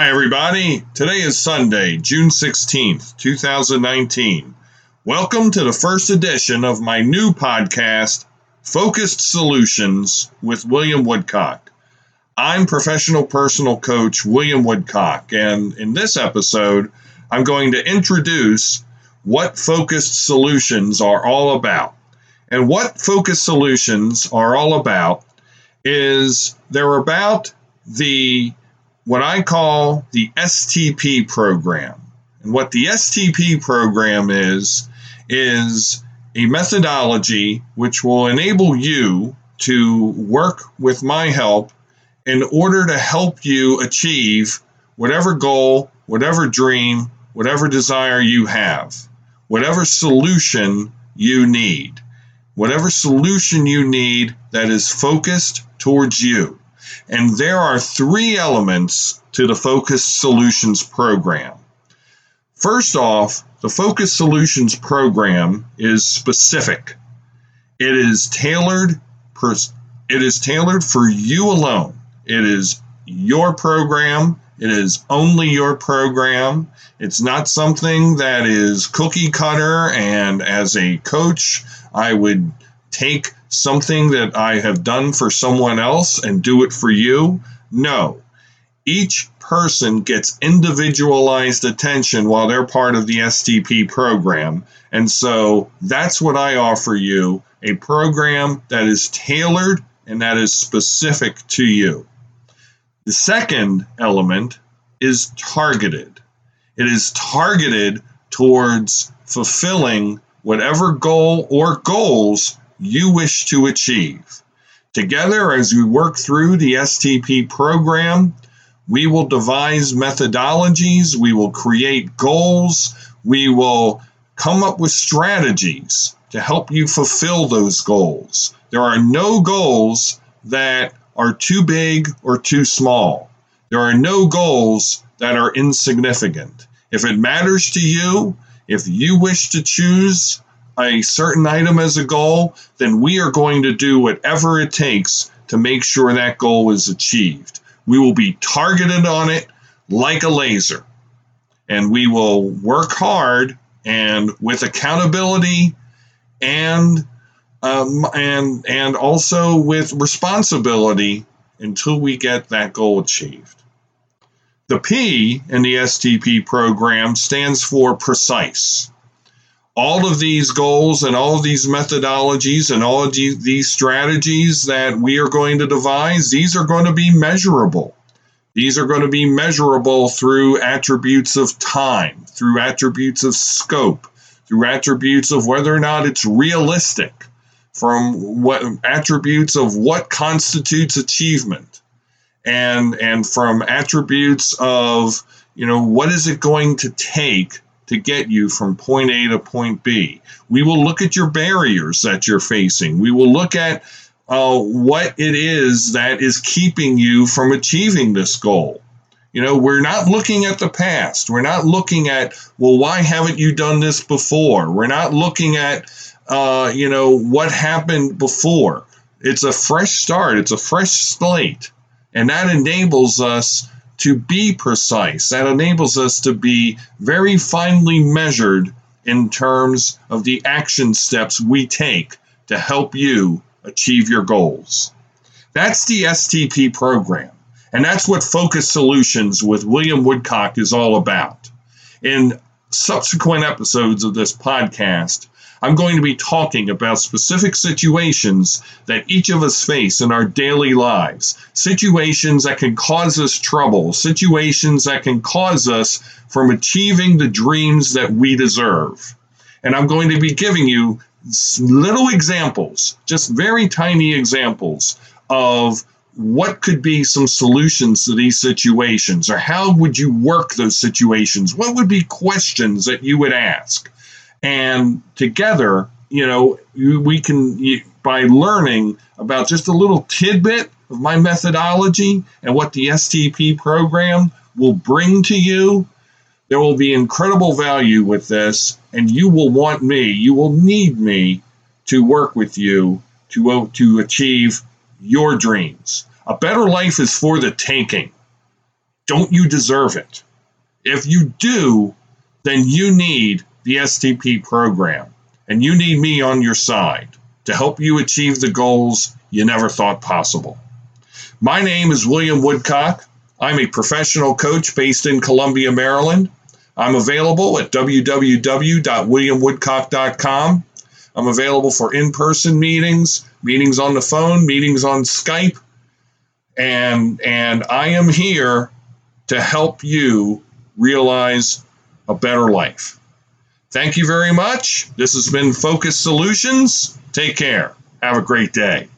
Hi, everybody. Today is Sunday, June 16th, 2019. Welcome to the first edition of my new podcast, Focused Solutions with William Woodcock. I'm professional personal coach William Woodcock, and in this episode, I'm going to introduce what focused solutions are all about. And what focused solutions are all about is they're about the what I call the STP program. And what the STP program is, is a methodology which will enable you to work with my help in order to help you achieve whatever goal, whatever dream, whatever desire you have, whatever solution you need, whatever solution you need that is focused towards you. And there are three elements to the Focus Solutions program. First off, the Focus Solutions program is specific. It is tailored it is tailored for you alone. It is your program. It is only your program. It's not something that is cookie cutter and as a coach, I would take something that I have done for someone else and do it for you. No. Each person gets individualized attention while they're part of the STP program. And so that's what I offer you a program that is tailored and that is specific to you. The second element is targeted. It is targeted towards fulfilling whatever goal or goals you wish to achieve. Together, as we work through the STP program, we will devise methodologies, we will create goals, we will come up with strategies to help you fulfill those goals. There are no goals that are too big or too small. There are no goals that are insignificant. If it matters to you, if you wish to choose a certain item as a goal, then we are going to do whatever it takes to make sure that goal is achieved. We will be targeted on it like a laser. And we will work hard and with accountability and um, and and also with responsibility until we get that goal achieved. The P in the STP program stands for precise all of these goals and all of these methodologies and all of these strategies that we are going to devise, these are going to be measurable. These are going to be measurable through attributes of time, through attributes of scope, through attributes of whether or not it's realistic, from what attributes of what constitutes achievement, and and from attributes of you know what is it going to take to get you from point A to point B. We will look at your barriers that you're facing. We will look at uh, what it is that is keeping you from achieving this goal. You know, we're not looking at the past. We're not looking at, well, why haven't you done this before? We're not looking at, uh, you know, what happened before. It's a fresh start, it's a fresh slate. And that enables us to be precise. That enables us to be very finely measured in terms of the action steps we take to help you achieve your goals. That's the STP program. And that's what Focus Solutions with William Woodcock is all about. In subsequent episodes of this podcast, I'm going to be talking about specific situations that each of us face in our daily lives, situations that can cause us trouble, situations that can cause us from achieving the dreams that we deserve. And I'm going to be giving you little examples, just very tiny examples of what could be some solutions to these situations or how would you work those situations? What would be questions that you would ask and together, you know, we can, by learning about just a little tidbit of my methodology and what the STP program will bring to you, there will be incredible value with this, and you will want me, you will need me to work with you to, uh, to achieve your dreams. A better life is for the taking. don't you deserve it? If you do, then you need the STP program and you need me on your side to help you achieve the goals you never thought possible. My name is William Woodcock. I'm a professional coach based in Columbia, Maryland. I'm available at www.williamwoodcock.com. I'm available for in person meetings, meetings on the phone, meetings on Skype, and, and I am here to help you realize a better life. Thank you very much. This has been Focus Solutions. Take care. Have a great day.